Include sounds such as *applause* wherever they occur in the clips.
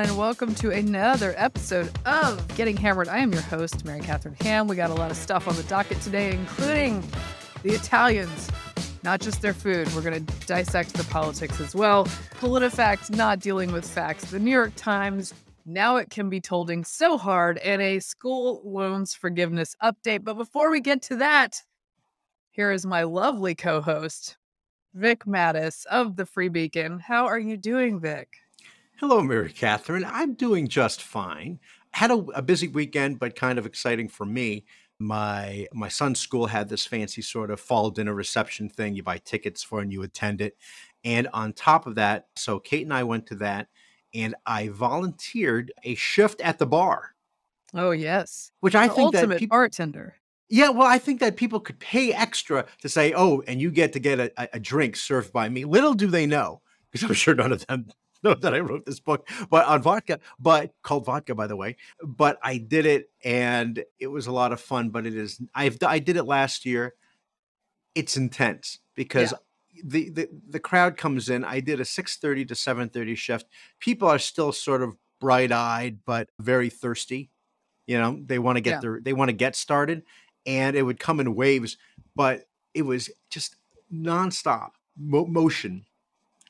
everyone. Welcome to another episode of Getting Hammered. I am your host, Mary Catherine Ham. We got a lot of stuff on the docket today, including the Italians, not just their food. We're going to dissect the politics as well. PolitiFact not dealing with facts. The New York Times, now it can be tolding so hard, and a school loans forgiveness update. But before we get to that, here is my lovely co host, Vic Matus of the Free Beacon. How are you doing, Vic? Hello, Mary Catherine. I'm doing just fine. Had a, a, busy weekend, but kind of exciting for me. My my son's school had this fancy sort of fall dinner reception thing. You buy tickets for and you attend it. And on top of that, so Kate and I went to that, and I volunteered a shift at the bar. Oh yes, which I the think ultimate that people, bartender. Yeah, well, I think that people could pay extra to say, "Oh, and you get to get a, a drink served by me." Little do they know, because I'm sure none of them *laughs* know that I wrote this book, but on vodka, but called vodka, by the way. But I did it, and it was a lot of fun. But it is, I've I did it last year. It's intense because. Yeah. The, the the crowd comes in. I did a six thirty to seven thirty shift. People are still sort of bright eyed, but very thirsty. You know, they want to get yeah. their they want to get started and it would come in waves, but it was just nonstop mo- motion.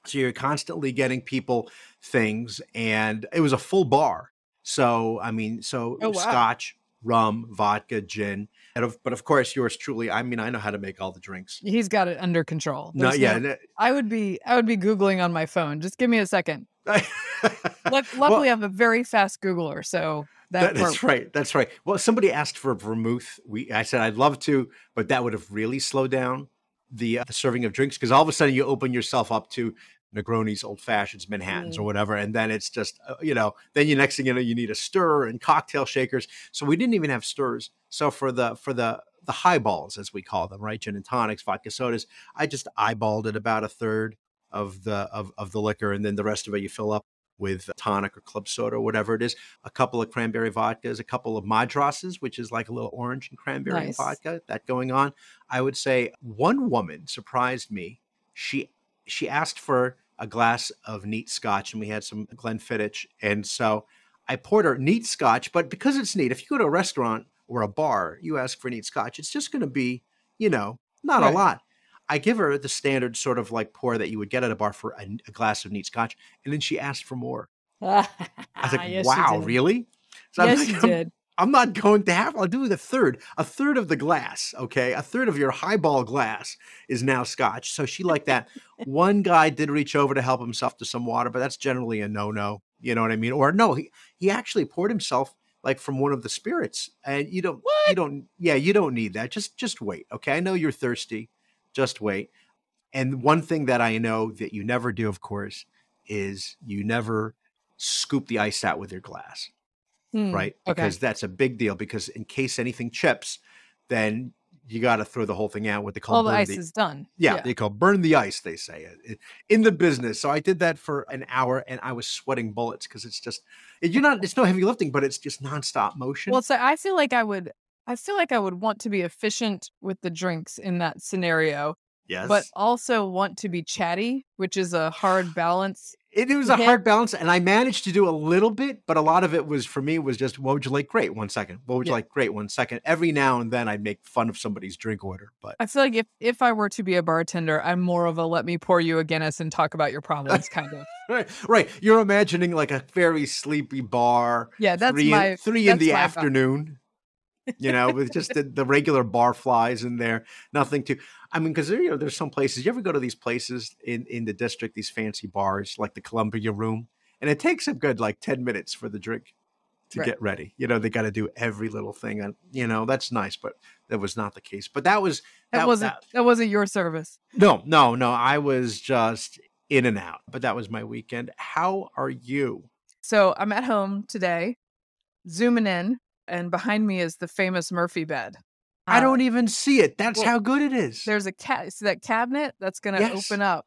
So you're constantly getting people things, and it was a full bar. So I mean, so oh, wow. scotch, rum, vodka, gin, and of, but of course yours truly. I mean, I know how to make all the drinks. He's got it under control. no, yeah. No, I would be, I would be googling on my phone. Just give me a second. *laughs* Luckily, well, I'm a very fast Googler, so that, that's right. That's right. Well, somebody asked for vermouth. We I said I'd love to, but that would have really slowed down the, uh, the serving of drinks because all of a sudden you open yourself up to Negronis, old fashions, Manhattans, mm. or whatever, and then it's just uh, you know. Then you next thing you know, you need a stir and cocktail shakers. So we didn't even have stirs. So for the for the the highballs, as we call them, right, gin and tonics, vodka sodas, I just eyeballed it about a third of the of, of the liquor, and then the rest of it you fill up with tonic or club soda or whatever it is, a couple of cranberry vodkas, a couple of madrasas, which is like a little orange and cranberry nice. vodka, that going on. I would say one woman surprised me. She she asked for a glass of neat scotch and we had some Glenfiddich. And so I poured her neat scotch, but because it's neat, if you go to a restaurant or a bar, you ask for neat scotch, it's just going to be, you know, not right. a lot. I give her the standard sort of like pour that you would get at a bar for a, a glass of neat scotch, and then she asked for more. I was like, *laughs* yes, "Wow, really?" So yes, I'm did. I'm not going to have. I'll do the third, a third of the glass. Okay, a third of your highball glass is now scotch. So she liked that. *laughs* One guy did reach over to help himself to some water, but that's generally a no-no. You know what I mean? Or no, he he actually poured himself like from one of the spirits, and you don't, what? you don't, yeah, you don't need that. Just just wait. Okay, I know you're thirsty. Just wait. And one thing that I know that you never do, of course, is you never scoop the ice out with your glass. Hmm, right? Because okay. that's a big deal. Because in case anything chips, then you got to throw the whole thing out. What they call all the ice the, is done. Yeah, yeah, they call burn the ice. They say it, in the business. So I did that for an hour, and I was sweating bullets because it's just you're not. It's no heavy lifting, but it's just nonstop motion. Well, so I feel like I would. I feel like I would want to be efficient with the drinks in that scenario. Yes. But also want to be chatty, which is a hard balance. It, it was a hard balance, and I managed to do a little bit, but a lot of it was for me was just, "What would you like? Great, one second. What would you like? Great, one second. Every now and then, I'd make fun of somebody's drink order, but I feel like if if I were to be a bartender, I'm more of a "let me pour you a Guinness and talk about your problems" kind of. *laughs* right, right. You're imagining like a very sleepy bar. Yeah, that's three my in, three in the afternoon you know, with just the, the, regular bar flies in there, nothing to. I mean, because you know, there's some places. You ever go to these places in in the district, these fancy bars like the Columbia Room, and it takes a good like ten minutes for the drink to right. get ready. You know, they got to do every little thing, and you know that's nice, but that was not the case. But that was that, that wasn't that, that wasn't your service. No, no, no. I was just in and out, but that was my weekend. How are you? So I'm at home today, zooming in and behind me is the famous Murphy bed. Uh, I don't even see it. That's well, how good it is. There's a cat. See that cabinet that's going to yes. open up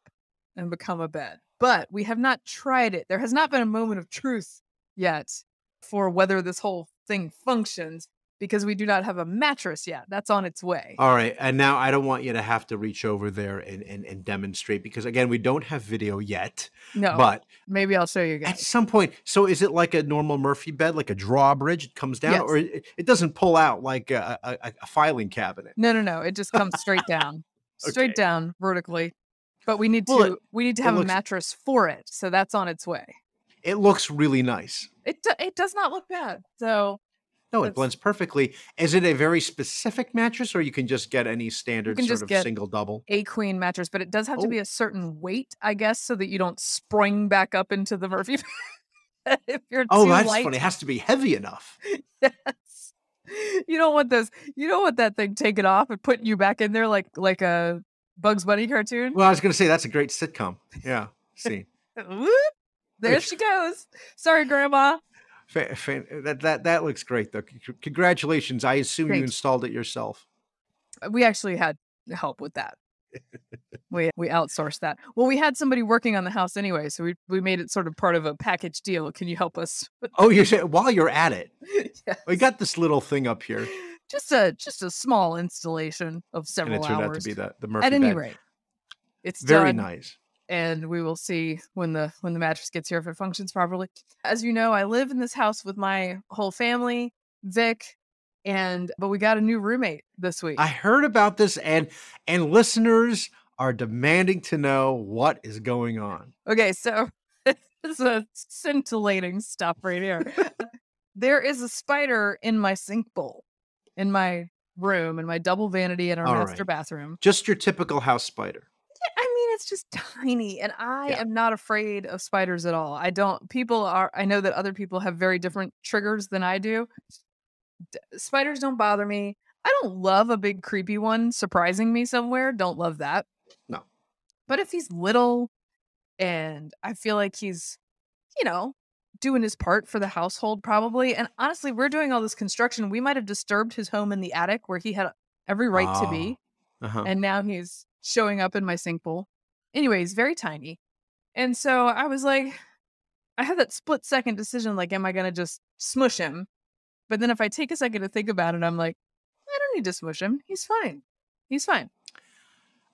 and become a bed. But we have not tried it. There has not been a moment of truth yet for whether this whole thing functions because we do not have a mattress yet. That's on its way. All right. And now I don't want you to have to reach over there and, and, and demonstrate because, again, we don't have video yet. No, But maybe I'll show you guys. at some point, so is it like a normal Murphy bed, like a drawbridge? It comes down, Yes. or it, it doesn't pull out like a, a, a- filing cabinet? No, no, no. It just comes straight *laughs* down, straight Okay. down vertically. But we need to Well, it- we need to have a mattress for it, so that's on its way. It looks really nice. It do, it does not look bad. So No, it That's- blends perfectly. Is it a very specific mattress, or you can just get any standard can sort just of get- single double? a queen mattress, but it does have to Oh. be a certain weight, I guess, so that you don't spring back up into the Murphy *laughs* bed if you're Oh, too that's light. funny. It has to be heavy enough. *laughs* Yes. You don't want those. You don't want that thing taken off and putting you back in there like like a Bugs Bunny cartoon. Well, I was going to say that's a great sitcom. Yeah, see, *laughs* Whoop, there Wait. she goes. Sorry, Grandma. Fa- fa- that that that looks great though. C- Congratulations. I assume you you. installed it yourself. Uh, we actually had help with that. we we outsourced that. Well, we had somebody working on the house anyway, so we we made it sort of part of a package deal. Can you help us? Oh, you said while you're at it, *laughs* Yes. we got this little thing up here, just a just a small installation of and several it turned hours. out to be the the Murphy At any bed. rate, it's Very done. nice. And we will see when the when the mattress gets here if it functions properly. As you know, I live in this house with my whole family, Vic, and but we got a new roommate this week. I heard about this, and and listeners are demanding to know what is going on. okay, so *laughs* this is scintillating stuff right here. *laughs* there is a spider in my sink bowl in my room in my double vanity in our All master right. bathroom. Just your typical house spider. I it's just *laughs* tiny, and I Yeah. am not afraid of spiders at all. I don't. People are. I know that other people have very different triggers than I do. D- spiders don't bother me. I don't love a big creepy one surprising me somewhere. Don't love that. No. But if he's little, and I feel like he's, you know, doing his part for the household, probably. And honestly, we're doing all this construction. We might have disturbed his home in the attic where he had every right to be Uh-huh. and now he's showing up in my sink bowl. Anyway, he's very tiny. And so I was like, I had that split second decision like, am I going to just smush him? But then if I take a second to think about it, I'm like, I don't need to smush him. He's fine. He's fine.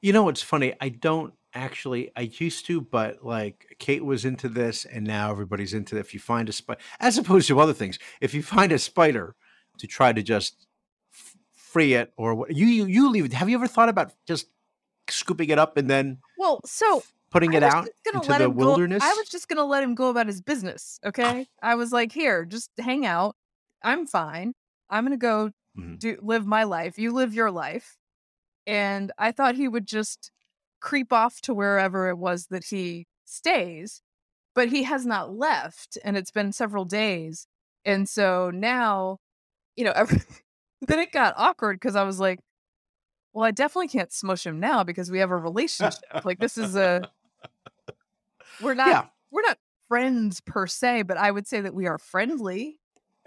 You know what's funny? I don't actually. I used to, but like Kate was into this, and now everybody's into. it. If you find a spider, as opposed to other things, if you find a spider, to try to just f- free it or what you you you leave. it. Have you ever thought about just scooping it up and then Well, so putting it out into the him go- wilderness? I was just going to let him go about his business. Okay. *sighs* I was like, here, just hang out. I'm fine. I'm going to go Mhm. do live my life. You live your life. And I thought he would just creep off to wherever it was that he stays, but he has not left and it's been several days. And so now, you know, every, *laughs* then it got awkward because I was like, well, I definitely can't smush him now because we have a relationship. like this is a we're not yeah. we're not friends per se, but I would say that we are friendly.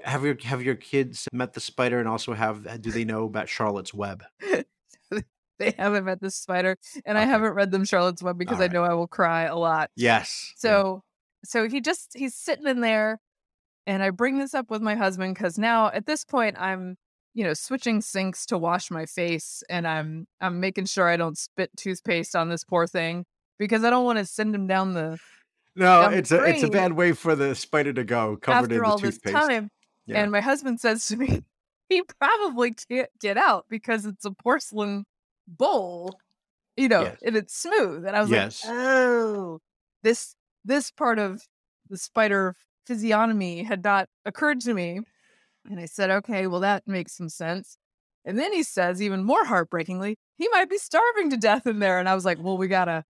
Have your have your kids met the spider and also have uh, do they know about Charlotte's Web? *laughs* They haven't met this spider, and I haven't read them Charlotte's Web because I know I will cry a lot. Yes. yeah. So, so he just he's sitting in there, and I bring this up with my husband because now at this point I'm, you know, switching sinks to wash my face, and I'm I'm making sure I don't spit toothpaste on this poor thing because I don't want to send him down the no, down the it's a it's a bad way for the spider to go covered in after the all this toothpaste. time. Yeah. And my husband says to me, *laughs* he probably can't get out because it's a porcelain bowl, you know, Yes. and it's smooth. And I was Yes. like, oh, this this part of the spider physiognomy had not occurred to me. And I said, okay, well, that makes some sense. And then he says, even more heartbreakingly, he might be starving to death in there. And I was like, well, we gotta,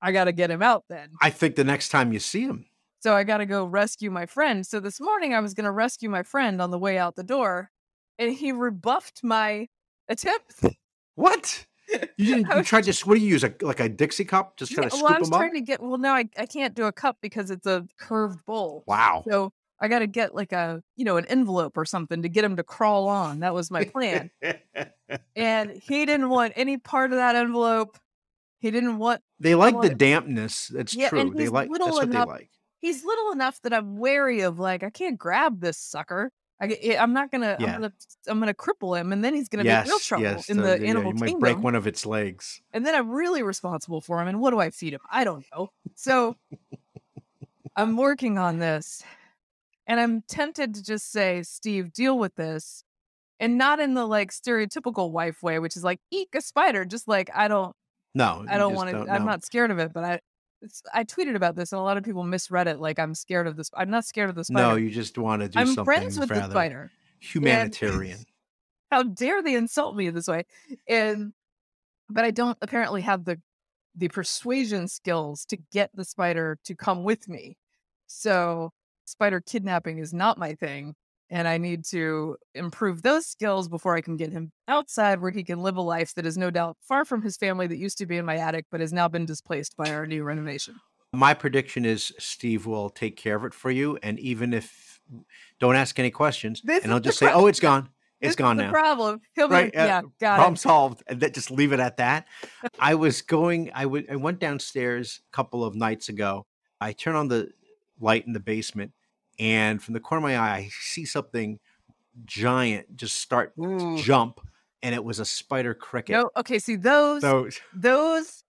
I gotta get him out then. I think the next time you see him, So I got to go rescue my friend. So this morning I was to rescue my friend on the way out the door, and he rebuffed my attempt. what? *laughs* You, didn't, you tried to what do you use a, like a Dixie cup? Just try Yeah, to well, I scoop was them up. trying to get. Well, no, I, I can't do a cup because it's a curved bowl. Wow. So I got to get like a you know an envelope or something to get him to crawl on. That was my plan. and he didn't want any part of that envelope. He didn't want. they like the dampness. That's Yeah, true. They like that's what enough- they like. He's little enough that I'm wary of. Like I can't grab this sucker. I, get- eh, I'm not gonna. Yeah. I'm gonna. I'm gonna cripple him, and then he's gonna be in real trouble in so, the yeah, animal you might kingdom. break one of its legs. and then I'm really responsible for him. And what do I feed him? I don't know. So I'm working on this, and I'm tempted to just say, Steve, deal with this, and not in the like stereotypical wife way, which is like eek a spider. Just like I don't, No, I don't want to. I'm not scared of it, but I. It's, I tweeted about this, and a lot of people misread it like I'm scared of this. I'm not scared of the spider. No, you just want to do I'm something friends with the spider. humanitarian. *laughs* how dare they insult me this way and but i don't apparently have the the persuasion skills to get the spider to come with me so spider kidnapping is not my thing and i need to improve those skills before i can get him outside where he can live a life that is no doubt far from his family that used to be in my attic but has now been displaced by our new renovation My prediction is Steve will take care of it for you, and even if don't ask any questions, This and he'll just say, pro- "Oh, it's gone. This It's is gone the now." problem he'll be Right, uh, yeah got Problem it solved, and that just leave it at that. I was going. I would. I went downstairs a couple of nights ago. I turn on the light in the basement, and from the corner of my eye, I see something giant just start to mm. jump, and it was a spider cricket. no okay see those So, those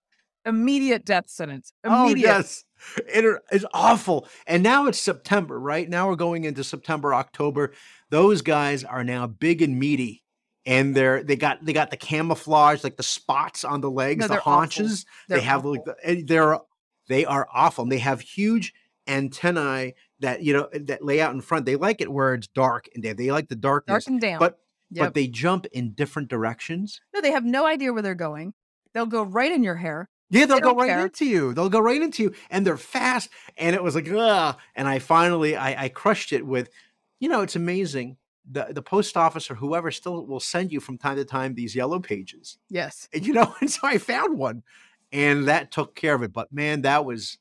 immediate death sentence. oh Immediate. yes, it's awful. And now it's September, right? Now we're going into September, October. Those guys are now big and meaty. And they're they got they got the camouflage, like the spots on the legs, No, the haunches. They have like the, they're they are awful. And they have huge antennae that you know that lay out in front. They like it where it's dark and they, they like the darkness. dark and down. but Yep. but they jump in different directions. no, they have no idea where they're going. They'll go right in your hair. Yeah, they'll They go right care. into you. They'll go right into you, and they're fast. And it was like, ugh. And I finally, I, I crushed it with, you know, it's amazing. The the post office or whoever still will send you from time to time these yellow pages, Yes. and you know. *laughs* And so I found one, and that took care of it. But man, that was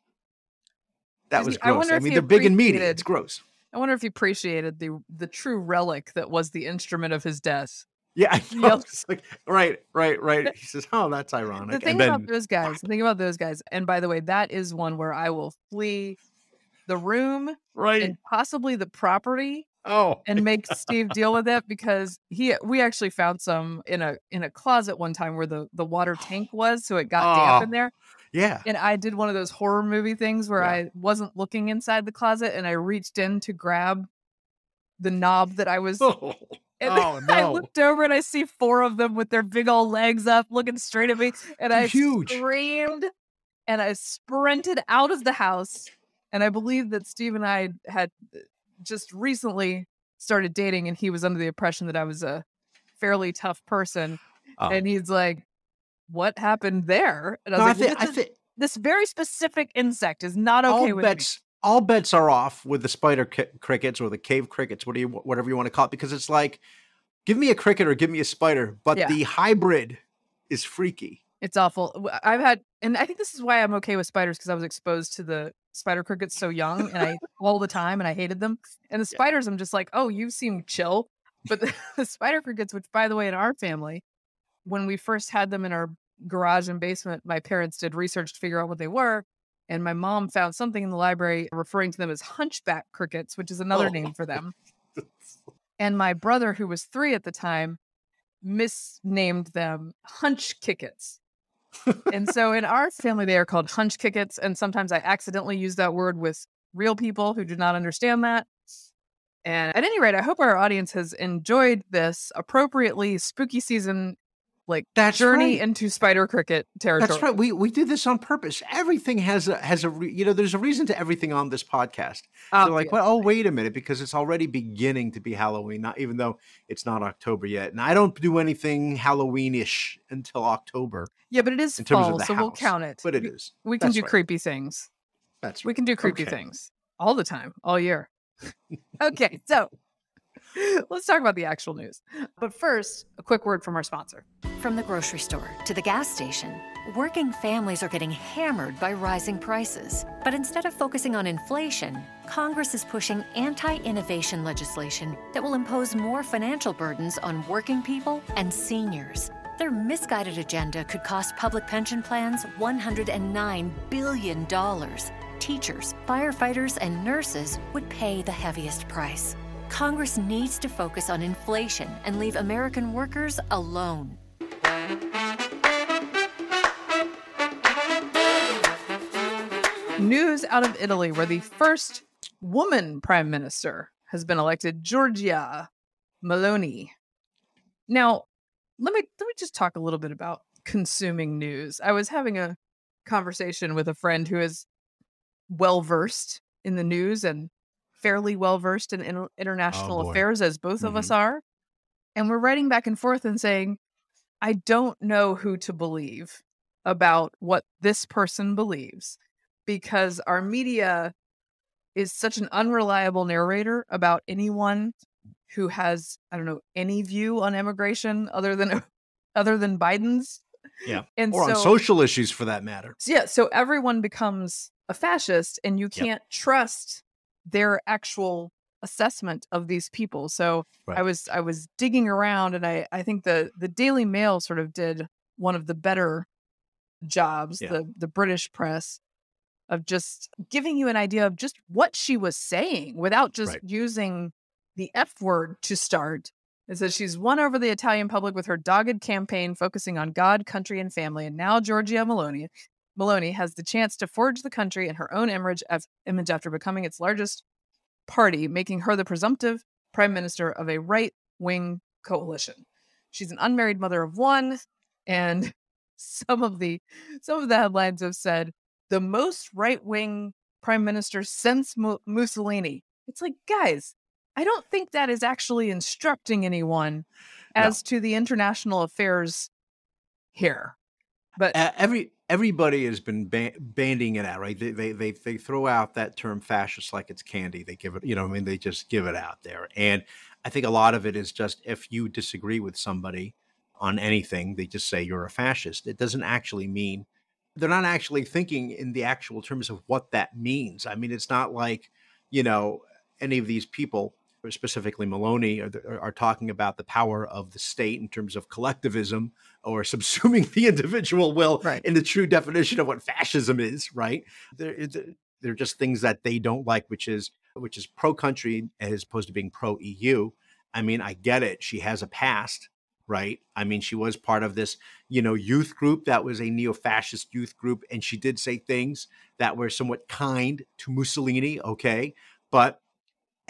that Is was he- I gross. wonder I, mean, he they're big and meaty. It's gross. I wonder if he appreciated the the true relic that was the instrument of his death. Yeah, I know. Yep. *laughs* It's like right, right, right. He says, "Oh, that's ironic." The thing and then, about those guys, the thing about those guys, and by the way, that is one where I will flee the room right. and possibly the property oh, and make Steve deal with it because he we actually found some in a in a closet one time where the the water tank was, so it got damp Oh. in there. Yeah. And I did one of those horror movie things where Yeah. I wasn't looking inside the closet and I reached in to grab the knob that I was. *laughs* Oh, and *laughs* oh, I looked over and I see four of them with their big old legs up, looking straight at me, and I Huge. screamed and I sprinted out of the house. And I believe that Steve and I had uh, just recently started dating, and he was under the impression that I was a fairly tough person. Oh. And he's like, "What happened there?" And I was No, like, "Well, think this I is- this very specific insect is not okay all with bets all bets are off with the spider ki- crickets or the cave crickets, what do you whatever you want to call it, because it's like, give me a cricket or give me a spider, but Yeah. the hybrid is freaky. It's awful. I've had, and I think this is why I'm okay with spiders because I was exposed to the spider crickets so young and I all the time and I hated them. And the *laughs* spiders, I'm just like, oh, you seem chill. But *laughs* the, the spider crickets, which by the way, in our family, when we first had them in our garage and basement, my parents did research to figure out what they were. And my mom found something in the library referring to them as hunchback crickets, which is another Oh. name for them. *laughs* And my brother, who was three at the time, misnamed them hunch kickets. and so in our family, they are called hunch kickets. And sometimes I accidentally use that word with real people who do not understand that. And at any rate, I hope our audience has enjoyed this appropriately spooky season, like That's journey right. into spider cricket territory. That's right. We we did this on purpose. Everything has a has a re, you know. There's a reason to everything on this podcast. Oh, They're like, well, oh, wait a minute, because it's already beginning to be Halloween. Not even though it's not October yet, and I don't do anything Halloweenish until October. yeah, but it is in terms of fall, the so we'll count it. But it is. we, we can That's do right. creepy things. That's right. We can do creepy Okay. things all the time, all year. *laughs* okay, so let's talk about the actual news. But first, a quick word from our sponsor. From the grocery store to the gas station, working families are getting hammered by rising prices. But instead of focusing on inflation, Congress is pushing anti innovation legislation that will impose more financial burdens on working people and seniors. Their misguided agenda could cost public pension plans $109 billion. Teachers, firefighters, and nurses would pay the heaviest price. Congress needs to focus on inflation and leave American workers alone. News out of Italy, where the first woman prime minister has been elected, Giorgia Meloni. Now, let me let me just talk a little bit about consuming news. I was having a conversation with a friend who is well versed in the news and fairly well versed in, in oh, international Oh, affairs, as both of us mm-hmm. are. And we're writing back and forth and saying, I don't know who to believe about what this person believes because our media is such an unreliable narrator about anyone who has, I don't know, any view on immigration other than *laughs* other than Biden's. Yeah. And or so, on social issues for that matter. yeah, so everyone becomes a fascist and you can't trust their actual assessment of these people. So I was I was digging around and I I think the the Daily Mail sort of did one of the better jobs, Yeah. the the British press of just giving you an idea of just what she was saying without just Right. using the F word to start. It says she's won over the Italian public with her dogged campaign focusing on God, country, and family. And now Giorgia Meloni, Meloni has the chance to forge the country in her own image, image after becoming its largest party, making her the presumptive prime minister of a right wing coalition. She's an unmarried mother of one, and *laughs* some of the some of the headlines have said the most right wing prime minister since Mu- Mussolini. It's like, guys, I don't think that is actually instructing anyone No. as to the international affairs here. But Uh, every everybody has been ba- banding it out, right? They, they they they throw out that term fascist like it's candy. They give it, you know, I mean, they just give it out there. And I think a lot of it is just if you disagree with somebody on anything, they just say you're a fascist. It doesn't actually mean they're not actually thinking in the actual terms of what that means. I mean, it's not like you know any of these people specifically Meloni, are, are, talking about the power of the state in terms of collectivism or *laughs* subsuming the individual will Right. in the true definition of what fascism is, right? They're, they're just things that they don't like, which is which is pro country as opposed to being pro EU. I mean, I get it. She has a past, right? I mean, she was part of this, you know, youth group that was a neo-fascist youth group, and she did say things that were somewhat kind to Mussolini, okay, but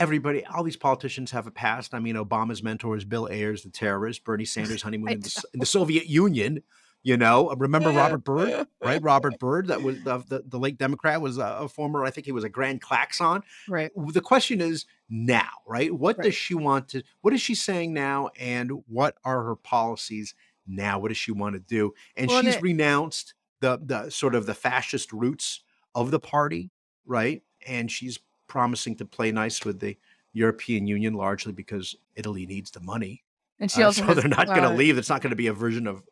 everybody, all these politicians have a past. I mean, Obama's mentor is Bill Ayers, the terrorist. Bernie *laughs* Sanders' honeymoon in the, in the Soviet Union. You know, uh, remember Robert Byrd, right? Robert Byrd, that was the, the, the late Democrat, was a, a former. I think he was a Grand Klaxon. right. The question is now, right? What Right. does she want to? What is she saying now, and what are her policies now? What does she want to do? And Well, she's it- renounced the the sort of the fascist roots of the party, right? And she's promising to play nice with the European Union, largely because Italy needs the money. And she Uh, also so has, they're not going to uh, leave. It's not going to be a version of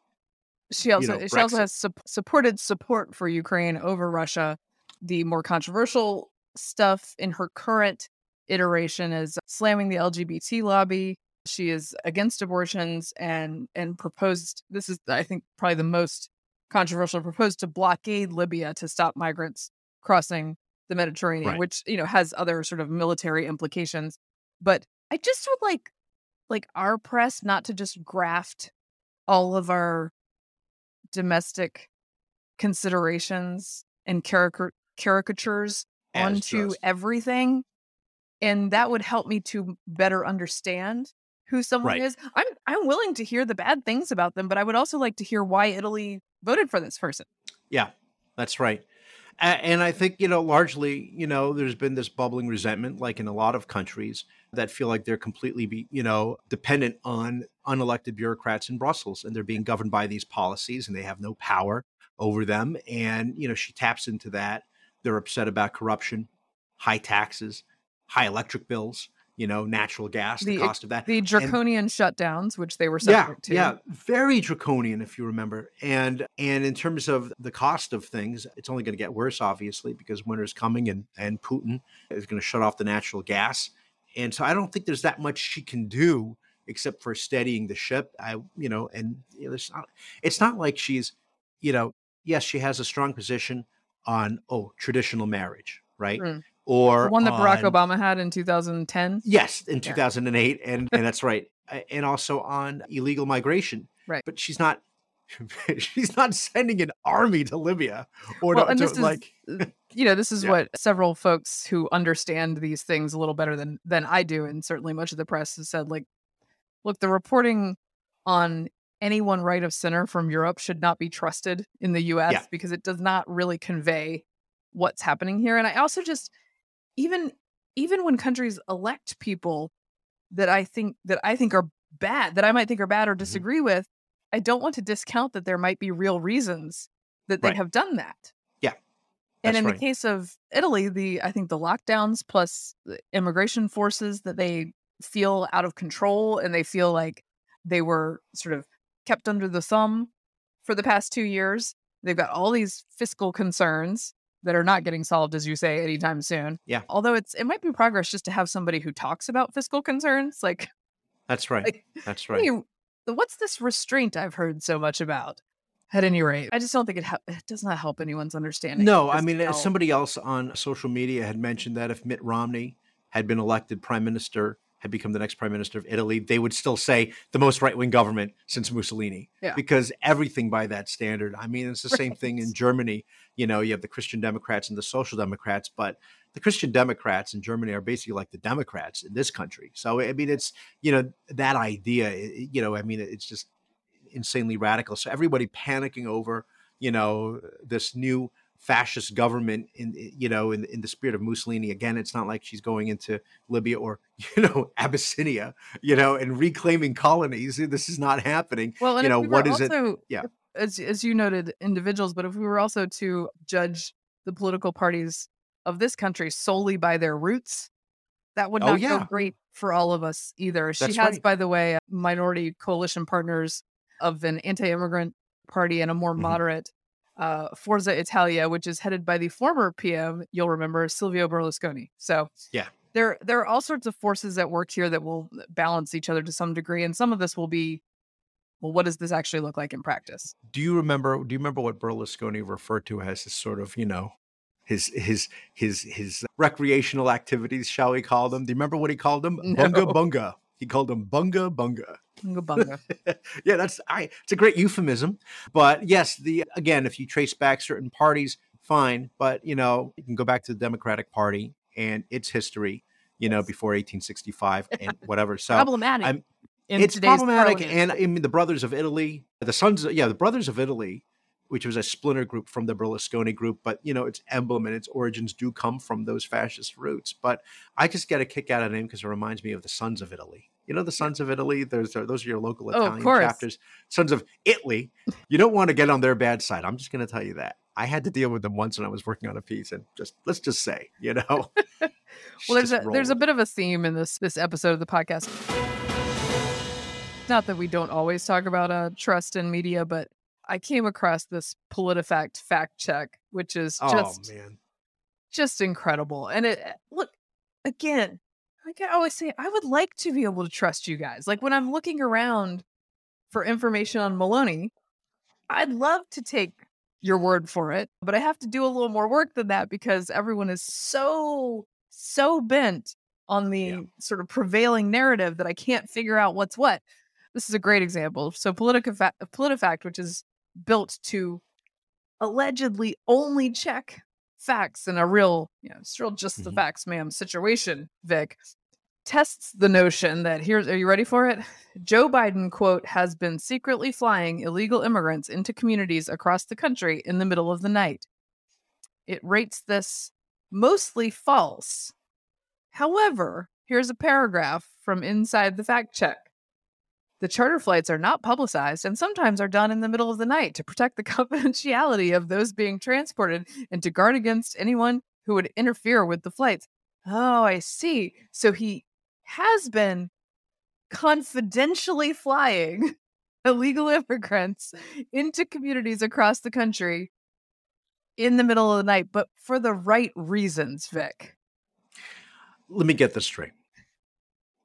She also know, she also has sup- supported support for Ukraine over Russia. The more controversial stuff in her current iteration is slamming the LGBT lobby. She is against abortions and and proposed this is I think probably the most controversial proposed to blockade Libya to stop migrants crossing the Mediterranean, Right. which you know has other sort of military implications. But I just would like like our press not to just graft all of our domestic considerations and caricature caricatures as onto everything and that would help me to better understand who someone Right. is i'm i'm willing to hear the bad things about them but i would also like to hear why italy voted for this person Yeah, that's right. And I think, you know, largely, you know, there's been this bubbling resentment, like in a lot of countries that feel like they're completely, be, you know, dependent on unelected bureaucrats in Brussels and they're being governed by these policies and they have no power over them. And, you know, she taps into that. They're upset about corruption, high taxes, high electric bills, you know, natural gas, the, The- cost of that. the And- draconian shutdowns which they were yeah, subject to yeah, very draconian if you remember. And and in terms of the cost of things, it's only going to get worse, obviously, because winter's coming and and Putin is going to shut off the natural gas. And so I don't think there's that much she can do except for steadying the ship. I you know, and you know, it's not it's not like she's, you know, yes, she has a strong position on oh traditional marriage, right? Mm. Or The one that Barack Obama had in 2010. Yes, in Yeah. 2008, and and that's right, *laughs* and also on illegal migration. Right. but she's not. *laughs* she's not sending an army to Libya or Well, to, and to, is like. you know, this is Yeah. what several folks who understand these things a little better than than I do, and certainly much of the press has said, like, look, the reporting on any one right of center from Europe should not be trusted in the U.S. Yeah. because it does not really convey what's happening here. And I also just even even when countries elect people that I think that I think are bad, that I might think are bad or Mm-hmm. disagree with, I don't want to discount that there might be real reasons that they Right. have done that. Yeah, and in right. the case of Italy, the I think the lockdowns plus the immigration forces that they feel out of control and they feel like they were sort of kept under the thumb for the past two years. They've got all these fiscal concerns that are not getting solved, as you say, anytime soon. Yeah. Although it's it might be progress just to have somebody who talks about fiscal concerns, like, That's right. like That's right. hey, what's this restraint I've heard so much about? At any rate, I just don't think it hel- it does not help anyone's understanding. No, I mean, somebody else on social media had mentioned that if Mitt Romney had been elected prime minister, had become the next prime minister of Italy, they would still say the most right wing government since Mussolini. Yeah. Because everything by that standard, I mean, it's the same thing in Germany. You know, you have the Christian Democrats and the Social Democrats, but the Christian Democrats in Germany are basically like the Democrats in this country. So, I mean, it's, you know, that idea, you know, I mean, it's just insanely radical. So everybody panicking over, you know, this new fascist government in you know in, in the spirit of Mussolini again it's not like she's going into Libya or *laughs* you know Abyssinia you know and reclaiming colonies this is not happening Well, and you know we what is it Yeah. as as you noted, individuals, but if we were also to judge the political parties of this country solely by their roots, that would Oh, not yeah. go great for all of us either. She That's has, right. by the way, minority coalition partners of an anti-immigrant party and a more Mhm. moderate uh, Forza Italia, which is headed by the former PM, you'll remember Silvio Berlusconi. So Yeah. there there are all sorts of forces at work here that will balance each other to some degree, and some of this will be well, what does this actually look like in practice? do you remember do you remember what Berlusconi referred to as his sort of you know his his his his recreational activities shall we call them do you remember what he called them *laughs* No. bunga bunga he called them bunga bunga Bunga bunga. *laughs* yeah, that's I. It's a great euphemism, but yes, the again, if you trace back certain parties, fine, but you know, you can go back to the Democratic Party and its history, you know, before 1865 and *laughs* whatever. So problematic. I'm- it's problematic, parliament. and I mean, the Brothers of Italy, the Sons, Of, yeah, the Brothers of Italy, which was a splinter group from the Berlusconi group, but you know, its emblem and its origins do come from those fascist roots. But I just get a kick out of the name because it reminds me of the Sons of Italy. You know, the Sons of Italy. Those are those are your local Oh, Italian course. chapters. Sons of Italy. You don't want to get on their bad side. I'm just going to tell you that. I had to deal with them once when I was working on a piece, and just let's just say, you know, *laughs* well, there's a there's a bit of a theme in this this episode of the podcast. Not that we don't always talk about uh, trust in media, but I came across this PolitiFact fact check, which is oh, just oh man, just incredible. And it eh, look again, like I always say, I would like to be able to trust you guys. Like when I'm looking around for information on Meloni, I'd love to take your word for it, but I have to do a little more work than that because everyone is so so bent on the Yeah. sort of prevailing narrative that I can't figure out what's what. This is a great example. So Politica PolitiFact, which is built to allegedly only check facts in a real, you know, it's real just the Mhm. facts, ma'am situation, Vic, tests the notion that here's are you ready for it? Joe Biden, quote, has been secretly flying illegal immigrants into communities across the country in the middle of the night. It rates this mostly false. However, here's a paragraph from inside the fact check. The charter flights are not publicized and sometimes are done in the middle of the night to protect the *laughs* confidentiality of those being transported and to guard against anyone who would interfere with the flights. Oh, I see. So he has been confidentially flying *laughs* illegal immigrants into communities across the country in the middle of the night, but for the right reasons, Vic. let me get this straight.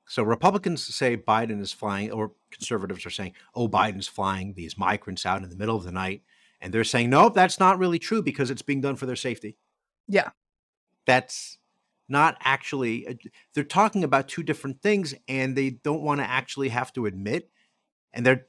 So Republicans say Biden is flying, or conservatives are saying, "Oh, Biden's flying these migrants out in the middle of the night," and they're saying, "Nope, that's not really true because it's being done for their safety." Yeah. That's not actually uh, they're talking about two different things and they don't want to actually have to admit and they're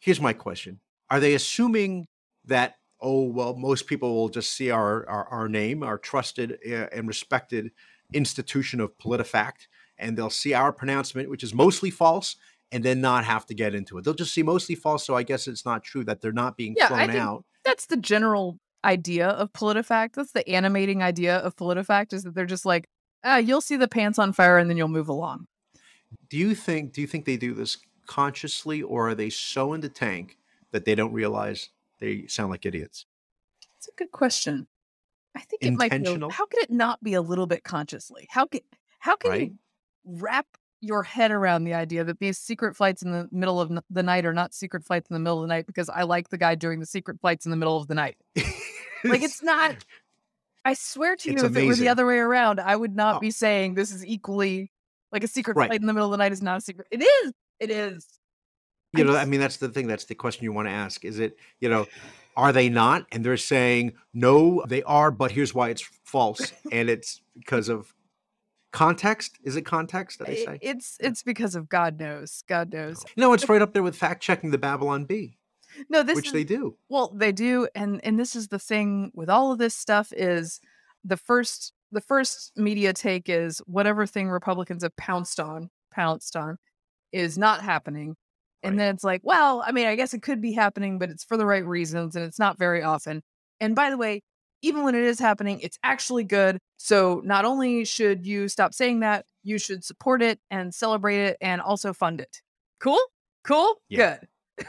here's my question are they assuming that oh well most people will just see our our, our name our trusted uh, and respected institution of politifact and they'll see our pronouncement which is mostly false and then not have to get into it they'll just see mostly false so i guess it's not true that they're not being Yeah, I thrown think- out That's the general idea of PolitiFact. That's the animating idea of PolitiFact is that they're just like, ah, you'll see the pants on fire and then you'll move along. do you think do you think they do this consciously or are they so in the tank that they don't realize they sound like idiots It's a good question. I think it might be. Intentional? How could it not be a little bit consciously? How can how can Right? you wrap your head around the idea that these secret flights in the middle of the night are not secret flights in the middle of the night because I like the guy doing the secret flights in the middle of the night? *laughs* Like it's not. I swear to you, It's if it were the other way around, I would not Oh. be saying this is equally like a secret Right. flight in the middle of the night is not a secret. It is. It is. I you know i mean that's the thing that's the question you want to ask is it you know are they not and they're saying no they are but here's why it's false and it's because of context is it context that i I- say It's it's because of God knows. God knows. no it's right up there with fact checking the babylon bee No, this which is, they do Well, they do, and and this is the thing with all of this stuff is the first the first media take is whatever thing Republicans have pounced on pounced on is not happening, and then it's like, well, I mean, I guess it could be happening, but it's for the right reasons, and it's not very often. And by the way, even when it is happening, it's actually good. So not only should you stop saying that, you should support it and celebrate it, and also fund it. Cool, cool, Yeah. good.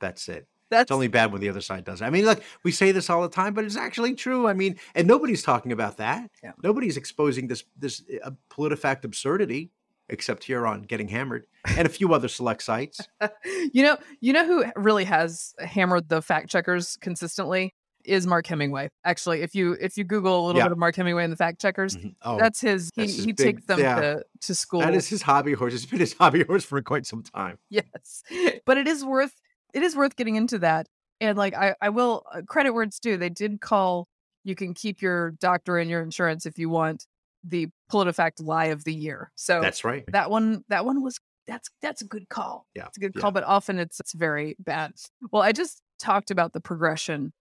that's it That's It's only bad when the other side does it. I mean, look, we say this all the time, but it's actually true. I mean, and nobody's talking about that. Yeah. Nobody's exposing this this uh, PolitiFact absurdity, except here on Getting Hammered and a few other select sites. *laughs* you know, you know who really has hammered the fact checkers consistently is Mark Hemingway. Actually, if you if you Google a little Yeah. bit of Mark Hemingway and the fact checkers, Mhm. Oh, that's his. He that's his he big- takes them yeah. to to school. that is his hobby horse. It's been his *laughs* hobby horse for quite some time. yes, *laughs* but it is worth it is worth getting into that. And like I I will uh, credit where it's due. They did call. You can keep your doctor and your insurance if you want the PolitiFact lie of the year. So That's right. that one that one was that's that's a good call Yeah, it's a good yeah. call but often it's it's very bad well i just talked about the progression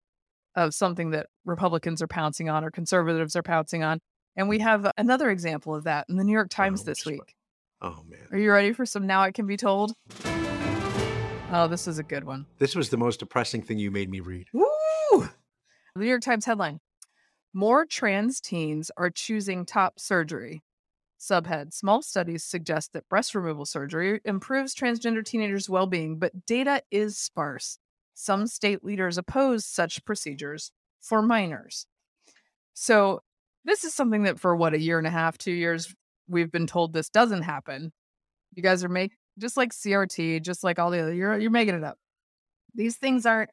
of something that republicans are pouncing on or conservatives are pouncing on and we have another example of that in the new york oh, times which this week Oh man, are you ready for some now it can be told oh this is a good one this was the most depressing thing you made me read. Woo! The New York Times headline More trans teens are choosing top surgery. Subhead Small studies suggest that breast removal surgery improves transgender teenagers' well being, but data is sparse. Some state leaders oppose such procedures for minors. So, this is something that for what, a year and a half, two years, we've been told this doesn't happen. You guys are making, just like CRT, just like all the other, you're, you're making it up. These things aren't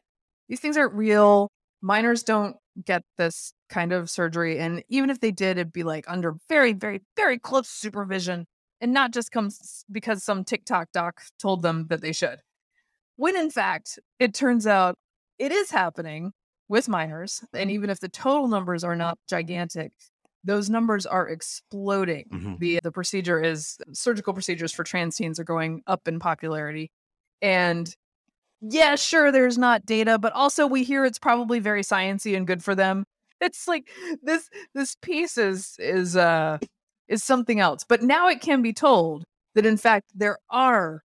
these things aren't real. Minors don't get this kind of surgery. And even if they did, it'd be like under very, very, very close supervision and not just comes because some TikTok doc told them that they should. When in fact, it turns out it is happening with minors. And even if the total numbers are not gigantic, those numbers are exploding. Mhm. The the procedure is surgical procedures for trans teens are going up in popularity. And yeah, sure, there's not data, but also we hear it's probably very sciency and good for them. It's like this this piece is is uh is something else. But now it can be told that in fact there are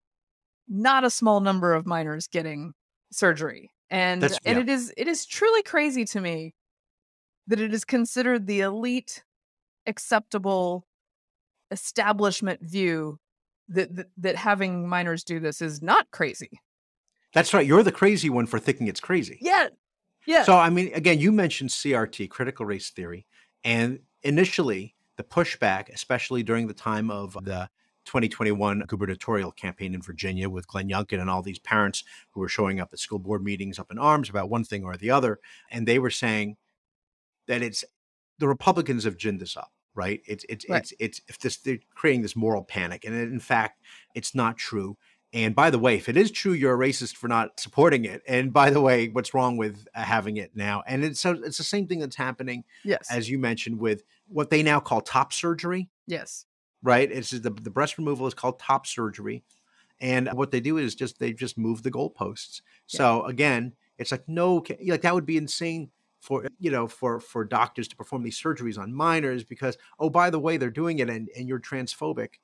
not a small number of minors getting surgery. And That's- and yeah. it is it is truly crazy to me that it is considered the elite acceptable establishment view that, that that having minors do this is not crazy. That's right. You're the crazy one for thinking it's crazy. Yeah. Yeah. So, I mean, again, you mentioned CRT, critical race theory, and initially the pushback, especially during the time of the 2021 gubernatorial campaign in Virginia with Glenn Youngkin and all these parents who were showing up at school board meetings up in arms about one thing or the other, and they were saying that it's the Republicans have ginned this up, right? It's it's Right. it's it's if this they're creating this moral panic, and in fact, it's not true. And by the way, if it is true, you're a racist for not supporting it. And by the way, what's wrong with uh, having it now? And it's so it's the same thing that's happening yes. as you mentioned with what they now call top surgery, Yes. Right? It's the, the breast removal is called top surgery. And what they do is just they just move the goalposts. Yeah. So again, it's like no like that would be insane for you know for for doctors to perform these surgeries on minors because oh by the way they're doing it and, and you're transphobic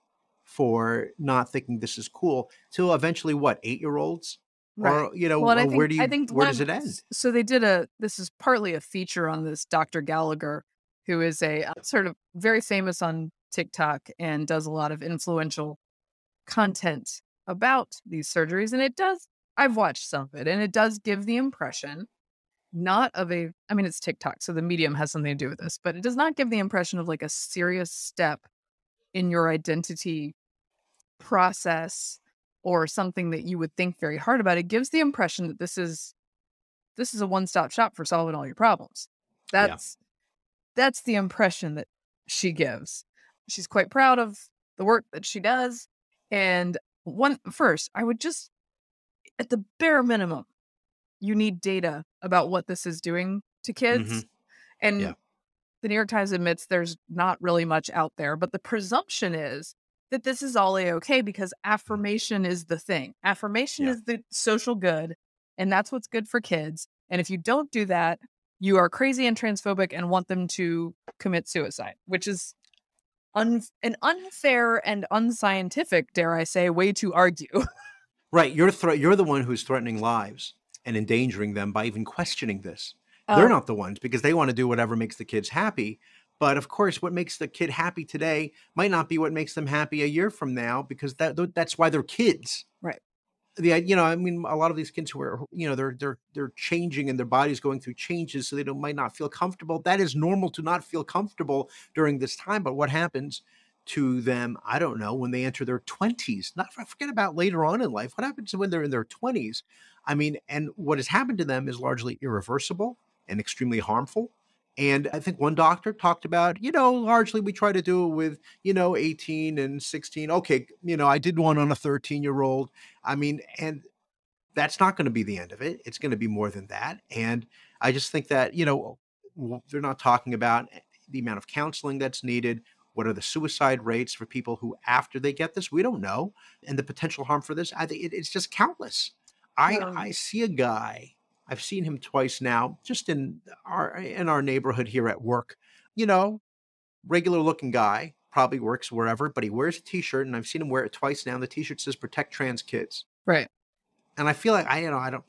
for not thinking this is cool till eventually what eight year olds Right. or you know Well, or think, where do you I think where one does it end So they did a. This is partly a feature on this Dr. Gallagher, who is a uh, sort of very famous on TikTok and does a lot of influential content about these surgeries, and it does. I've watched some of it, and it does give the impression not of a. I mean, it's TikTok, so the medium has something to do with this, but it does not give the impression of like a serious step in your identity process or something that you would think very hard about. It gives the impression that this is this is a one-stop shop for solving all your problems. Yeah. That's that's the impression that she gives. She's quite proud of the work that she does. And one first, I would just at the bare minimum, you need data about what this is doing to mm-hmm. kids. And Yeah. the New York Times admits there's not really much out there, but the presumption is that this is all a okay because mm-hmm. affirmation is the thing. Affirmation Yeah. is the social good, and that's what's good for kids. And if you don't do that, you are crazy and transphobic and want them to commit suicide, which is un- an unfair and unscientific, dare I say, way to argue. *laughs* right you're thre- you're the one who's threatening lives and endangering them by even questioning this They're Um, not the ones because they want to do whatever makes the kids happy. But of course, what makes the kid happy today might not be what makes them happy a year from now because that that's why they're kids. Right. The you know I mean a lot of these kids who are you know they're they're they're changing and their body's going through changes so they don't might not feel comfortable. That is normal to not feel comfortable during this time. But what happens to them? I don't know when they enter their twenties. Not forget about later on in life. What happens when they're in their twenties? I mean, and what has happened to them is largely irreversible and extremely harmful. And I think one doctor talked about, you know, largely we try to do it with, you know, 18 and 16. Okay, you know, I did one on a 13 year old. I mean, and that's not going to be the end of it. It's going to be more than that. And I just think that, you know, they're not talking about eh, the amount of counseling that's needed. What are the suicide rates for people who, after they get this, we don't know, and the potential harm for this? I think it, it's just countless. I I see a guy. I've seen him twice now, just in our uh, in our neighborhood here at work. You know, regular looking guy, probably works wherever, but he wears a t-shirt, and I've seen him wear it twice now. And the t-shirt says "Protect Trans Kids," right. and I feel like I you know I don't.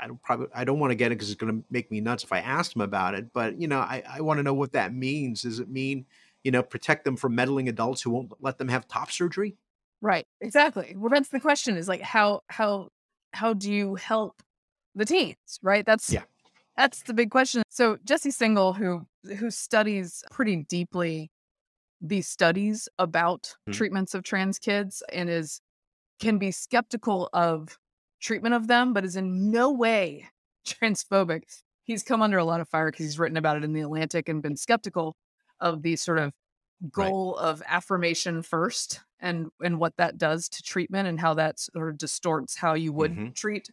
I don't probably I don't want to get it because it's going to make me nuts if I asked him about it. But you know, I, I want to know what that means. Does it mean you know protect them from meddling adults who won't let them have top surgery? Right. Exactly. Well, that's the question is like how how how do you help the teens, right? That's Yeah. That's the big question. So Jesse Singal, who who studies pretty deeply these studies about Mhm. treatments of trans kids and is can be skeptical of treatment of them, but is in no way *laughs* transphobic. He's come under a lot of fire because he's written about it in the Atlantic and been skeptical of the sort of Right. goal of affirmation first and and what that does to treatment and how that sort of distorts how you would Mhm. treat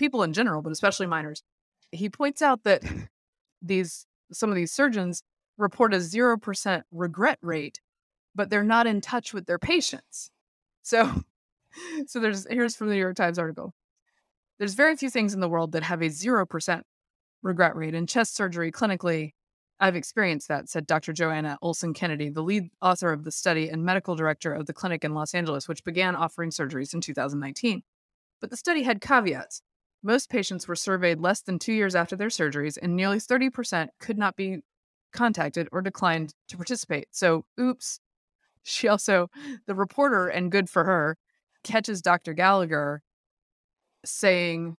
people in general, but especially minors. He points out that *laughs* these some of these surgeons report a 0% regret rate, but they're not in touch with their patients. So *laughs* so there's here's from the New York Times article. There's very few things in the world that have a 0% regret rate. In chest surgery, clinically, I've experienced that, said Dr. Johanna Olson Kennedy, the lead author of the study and medical director of the clinic in Los Angeles, which began offering surgeries in 2019. But the study had caveats. Most patients were surveyed less than two years after their surgeries, and nearly 30% could not be contacted or declined to participate. So, oops. *laughs* She also, the reporter, and good for her, catches Dr. Gallagher saying,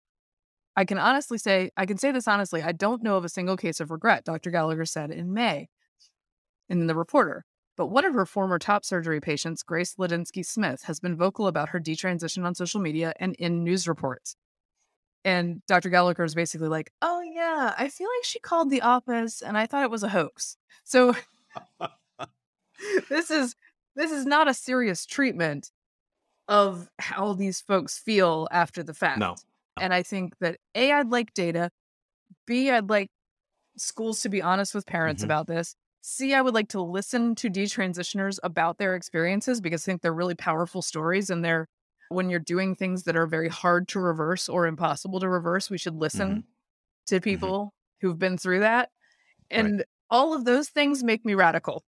I can honestly say, I can say this honestly, I don't know of a single case of regret, Dr. Gallagher said in May in the reporter. But one of her former top surgery patients, Grace Lidinsky Smith, has been vocal about her detransition on social media and in news reports. And Dr. Gallagher is basically like, oh, yeah, I feel like she called the office and I thought it was a hoax. So *laughs* this is this is not a serious treatment of how these folks feel after the fact. No. And I think that A, I'd like data. B, I'd like schools to be honest with parents Mhm. about this. C, I would like to listen to detransitioners about their experiences because I think they're really powerful stories and they're when you're doing things that are very hard to reverse or impossible to reverse, we should listen Mhm. to people who've been through that. Right. And all of those things make me radical.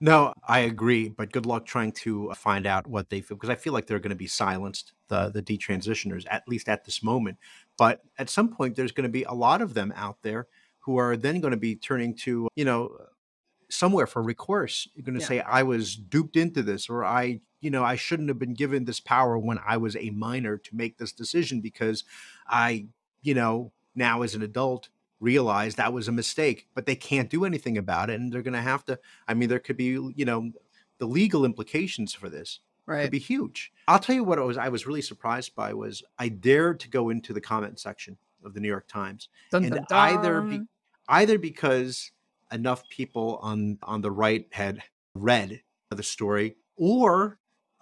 No, I agree, but good luck trying to find out what they feel because I feel like they're going to be silenced, the the detransitioners, at least at this moment. But at some point, there's going to be a lot of them out there who are then going to be turning to, you know, somewhere for recourse. You're going to Yeah. say, "I was duped into this," or "I, you know, I shouldn't have been given this power when I was a minor to make this decision because I, you know, now as an adult." realize that was a mistake but they can't do anything about it and they're going to have to I mean, there could be, you know, the legal implications for this could be huge. I'll tell you what I was I was really surprised by was I dared to go into the comment section of the New York Times, Dun, and dun, either be, either because enough people on on the right had read the story, or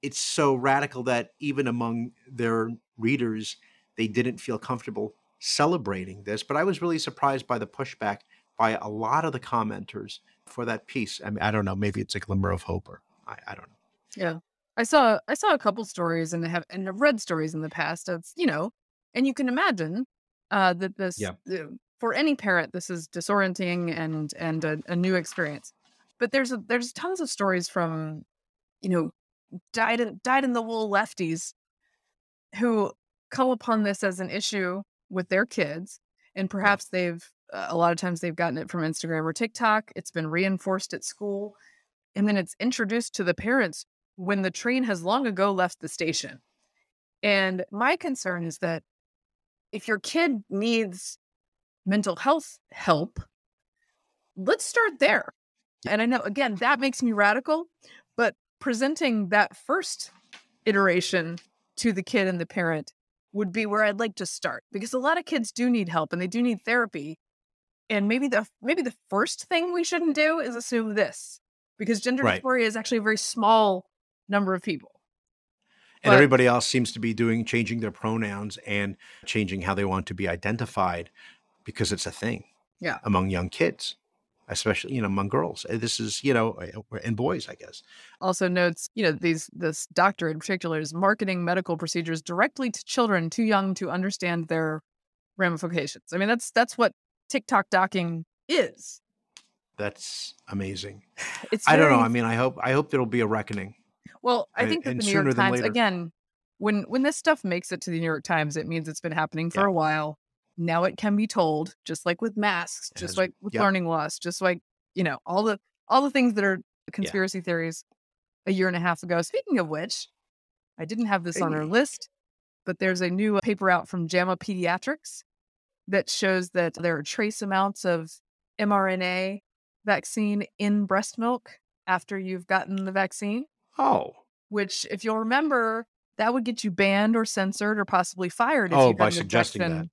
it's so radical that even among their readers they didn't feel comfortable celebrating this. But I was really surprised by the pushback by a lot of the commenters for that piece. I mean, I don't know, maybe it's a glimmer of hope, or I, I don't know. Yeah. I saw I saw a couple stories and have and I've read stories in the past of, you know, and you can imagine uh that this Yeah. uh, for any parent this is disorienting and and a, a new experience. But there's a, there's tons of stories from you know died in dyed in the wool lefties who come upon this as an issue with their kids and perhaps they've uh, a lot of times they've gotten it from Instagram or TikTok. It's been reinforced at school and then it's introduced to the parents when the train has long ago left the station. And my concern is that if your kid needs mental health help, let's start there. And I know, again, that makes me radical, presenting that first iteration to the kid and the parent would be where I'd like to start because a lot of kids do need help and they do need therapy. And maybe the maybe the first thing we shouldn't do is assume this because gender Right. dysphoria is actually a very small number of people. and But- everybody else seems to be doing changing their pronouns and changing how they want to be identified because it's a thing Yeah. among young kids especially you know among girls Uh, this is you know uh, and boys i guess also notes, you know, these this doctor in particular is marketing medical procedures directly to children too young to understand their ramifications. I mean, that's that's what TikTok docking is. that's amazing *sighs* It's i don't know i mean i hope i hope there'll be a reckoning Well, I and- think that the New York Times again, when when this stuff makes it to the New York Times, it means it's been happening for Yeah. a while. Now it can be told, just like with masks, just has- like with yep. learning loss, just like you know all the all the things that are conspiracy theories a year and a half ago. Speaking of which, I didn't have this on our list, but there's a new uh, paper out from JAMA Pediatrics that shows that there are trace amounts of mRNA vaccine in breast milk after you've gotten the vaccine oh which if you'll remember that would get you banned or censored or possibly fired if Oh, by suggesting that.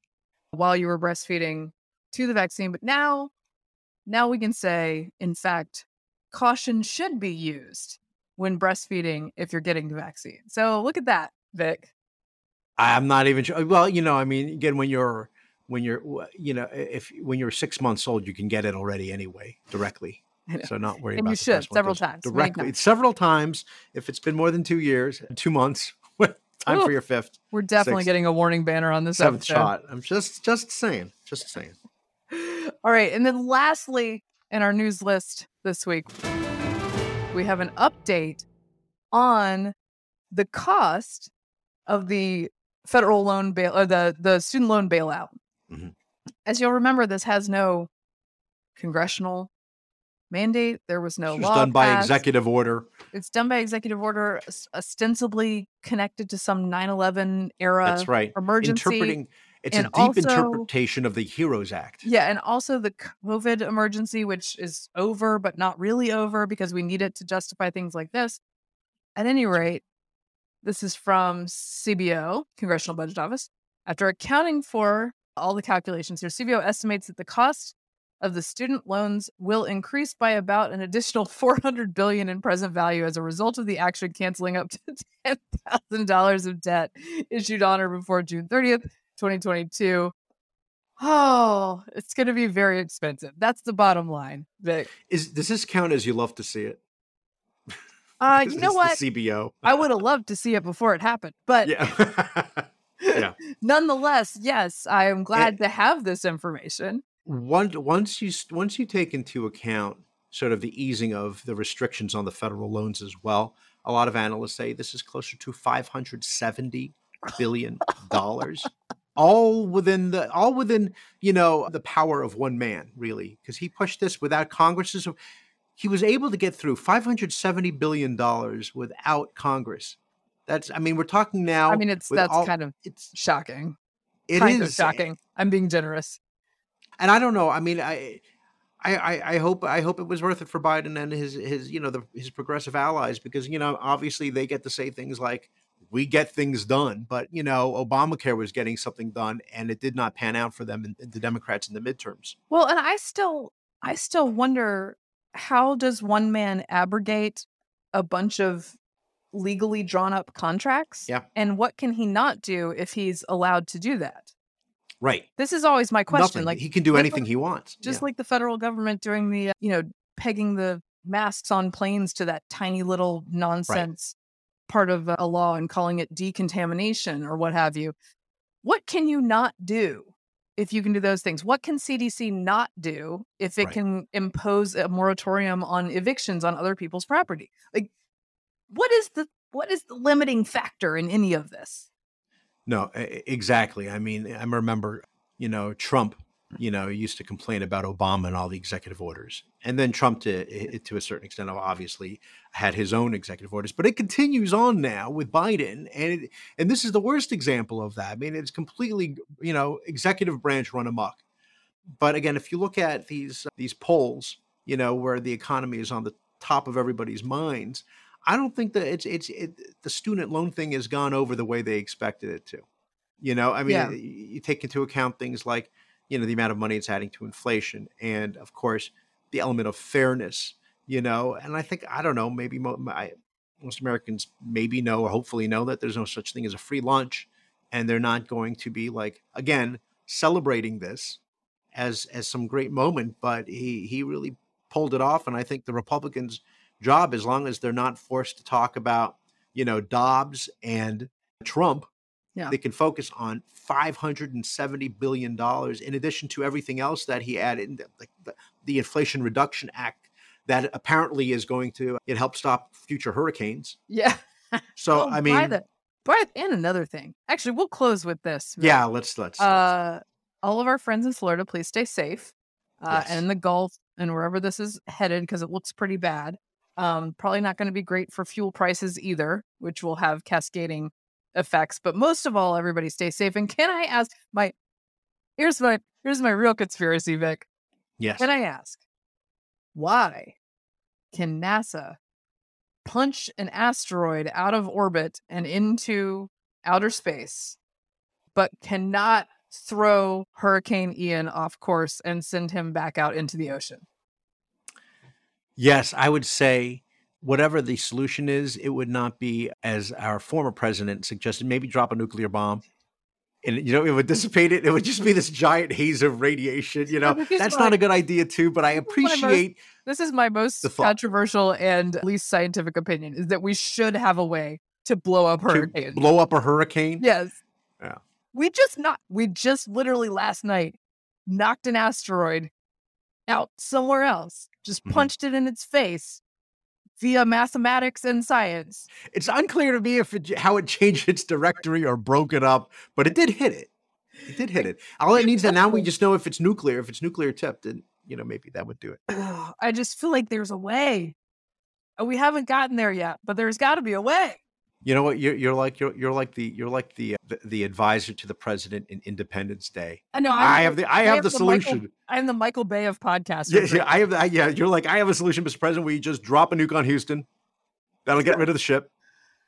While you were breastfeeding to the vaccine but now now we can say in fact caution should be used when breastfeeding if you're getting the vaccine. So look at that vic. I'm not even sure uh, well you know i mean again when you're when you're you know if when you're six months old you can get it already anyway directly. *laughs* So not worry And about you should, several times, directly times. several times if it's been more than two years two months time Ooh. for your fifth we're definitely Sixth. getting a warning banner on this seventh episode. shot i'm just just saying just saying All right. And then lastly, in our news list this week, we have an update on the cost of the federal loan bail or the, the student loan bailout. Mhm. As you'll remember, this has no congressional mandate. There was no was law. done by executive order It's done by executive order, ostensibly connected to some 9 11 era that's right emergency. interpreting it's and a deep also- interpretation of the heroes act Yeah, and also the COVID emergency, which is over, but not really over because we need it to justify things like this. At any rate, this is from CBO, Congressional Budget Office. After accounting for all the calculations here, CBO estimates that the cost of the student loans will increase by about an additional *laughs* 400 billion in present value as a result of the action canceling up *laughs* to $10,000 of debt issued on or before June 30th, 2022 Oh, it's going to be very expensive. That's the bottom line. Vic. Is does this count as you love to see it? *laughs* Uh, you know what? CBO. I would have loved to see it before it happened, but Yeah. yeah. nonetheless, yes, I am glad to have this information. Once once you once you take into account sort of the easing of the restrictions on the federal loans as well, a lot of analysts say this is closer to 570 billion dollars. all within the all within, you know, the power of one man, really, because he pushed this without Congress's he was able to get through 570 billion dollars without Congress. That's I mean, we're talking now I mean, it's that's all- kind of it's shocking. it kind of eh, shocking. I'm being generous. And I don't know. I mean, I, I, I, hope, I hope it was worth it for Biden and his, his, you know, the, his progressive allies because you know, obviously they get to say things like, "We get things done," but you know, Obamacare was getting something done, and it did not pan out for them and the Democrats in the midterms. Well, and I still I still wonder how does one man abrogate a bunch of legally drawn up contracts? Yeah. And what can he not do if he's allowed to do that? Right. This is always my question. Nothing. Like he can do like anything he wants. just Yeah. like the federal government doing the uh, you know pegging the masks on planes to that tiny little nonsense part of a law and calling it decontamination or what have you what can you not do if you can do those things what can cdc not do if it Right. can impose a moratorium on evictions on other people's property like what is the what is the limiting factor in any of this No, exactly. I mean, I remember, you know, Trump, you know, used to complain about Obama and all the executive orders. And then Trump, to, to a certain extent, obviously had his own executive orders. But it continues on now with Biden. And, it, and this is the worst example of that. I mean, it's completely, you know, executive branch run amok. But again, if you look at these, these polls, you know, where the economy is on the top of everybody's minds, I don't think that it's it's it, the student loan thing has gone over the way they expected it to. You know, I mean, Yeah. you take into account things like you know the amount of money it's adding to inflation, and of course the element of fairness. You know, and I think I don't know, maybe mo- my, most Americans maybe know or hopefully know that there's no such thing as a free lunch, and they're not going to be like again celebrating this as as some great moment, but he he really pulled it off, and I think the Republicans job as long as they're not forced to talk about you know Dobbs and Trump. Yeah. They can focus on 570 billion dollars in addition to everything else that he added, like the, the Inflation Reduction Act that apparently is going to it help stop future hurricanes. yeah So *laughs* Oh, I by mean, the, by the, and another thing actually we'll close with this Vic. yeah, let's let's. let's- uh, all of our friends in Florida, please stay safe. Uh, Yes. And in the Gulf and wherever this is headed, because it looks pretty bad. Um, probably not going to be great for fuel prices either, which will have cascading effects. But most of all, everybody stay safe. And can I ask my here's my here's my real conspiracy, Vic. yes. Can I ask why can NASA punch an asteroid out of orbit and into outer space, but cannot throw Hurricane Ian off course and send him back out into the ocean? Yes, I would say whatever the solution is, it would not be as our former president suggested, maybe drop a nuclear bomb. And you know, it would dissipate it. It would just be this giant haze of radiation. You know, that's my- not a good idea too. But I Here's most- appreciate This is my most controversial and least scientific opinion is that we should have a way to blow up hurricanes. blow up a hurricane. Yes. Yeah. We just not we just literally last night knocked an asteroid out somewhere else. Just Mhm. punched it in its face via mathematics and science. It's unclear to me if it, how it *laughs* changed its directory or broke it up, but it did hit it. It did hit it. All it needs now we just know if it's nuclear. If it's nuclear tipped, then you know maybe that would do it. I just feel like there's a way. Uh, We haven't gotten there yet, but there's got to be a way. You know what? You're, you're like you're, you're like the you're like the, uh, the the advisor to the president in Independence Day. I know. I have the I have the Michael- solution. I'm the Michael Bay of podcasters. Yeah, yeah, I have the, yeah. You're like I have a solution, Mr. President. We just drop a nuke on Houston. That'll get rid of the ship.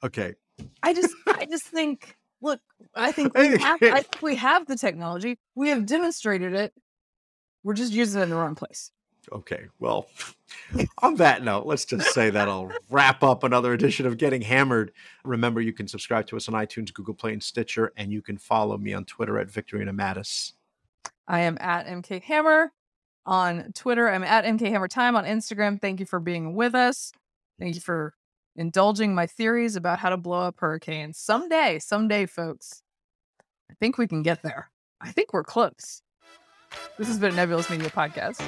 Okay. I just I just think look, I think *laughs* we have I think we have the technology. We have demonstrated it. We're just using it in the wrong place. Okay. Well, *laughs* on that note, let's just say that I'll wrap up another edition of Getting Hammered. Remember, you can subscribe to us on iTunes, Google Play, and Stitcher, and you can follow me on Twitter at Victorino Matus. I am at MK Hammer on Twitter. I'm at MK Hammer Time on Instagram. Thank you for being with us. Thank you for indulging my theories about how to blow up hurricanes. Someday, someday, folks, I think we can get there. I think we're close. This has been a Nebulous Media Podcast.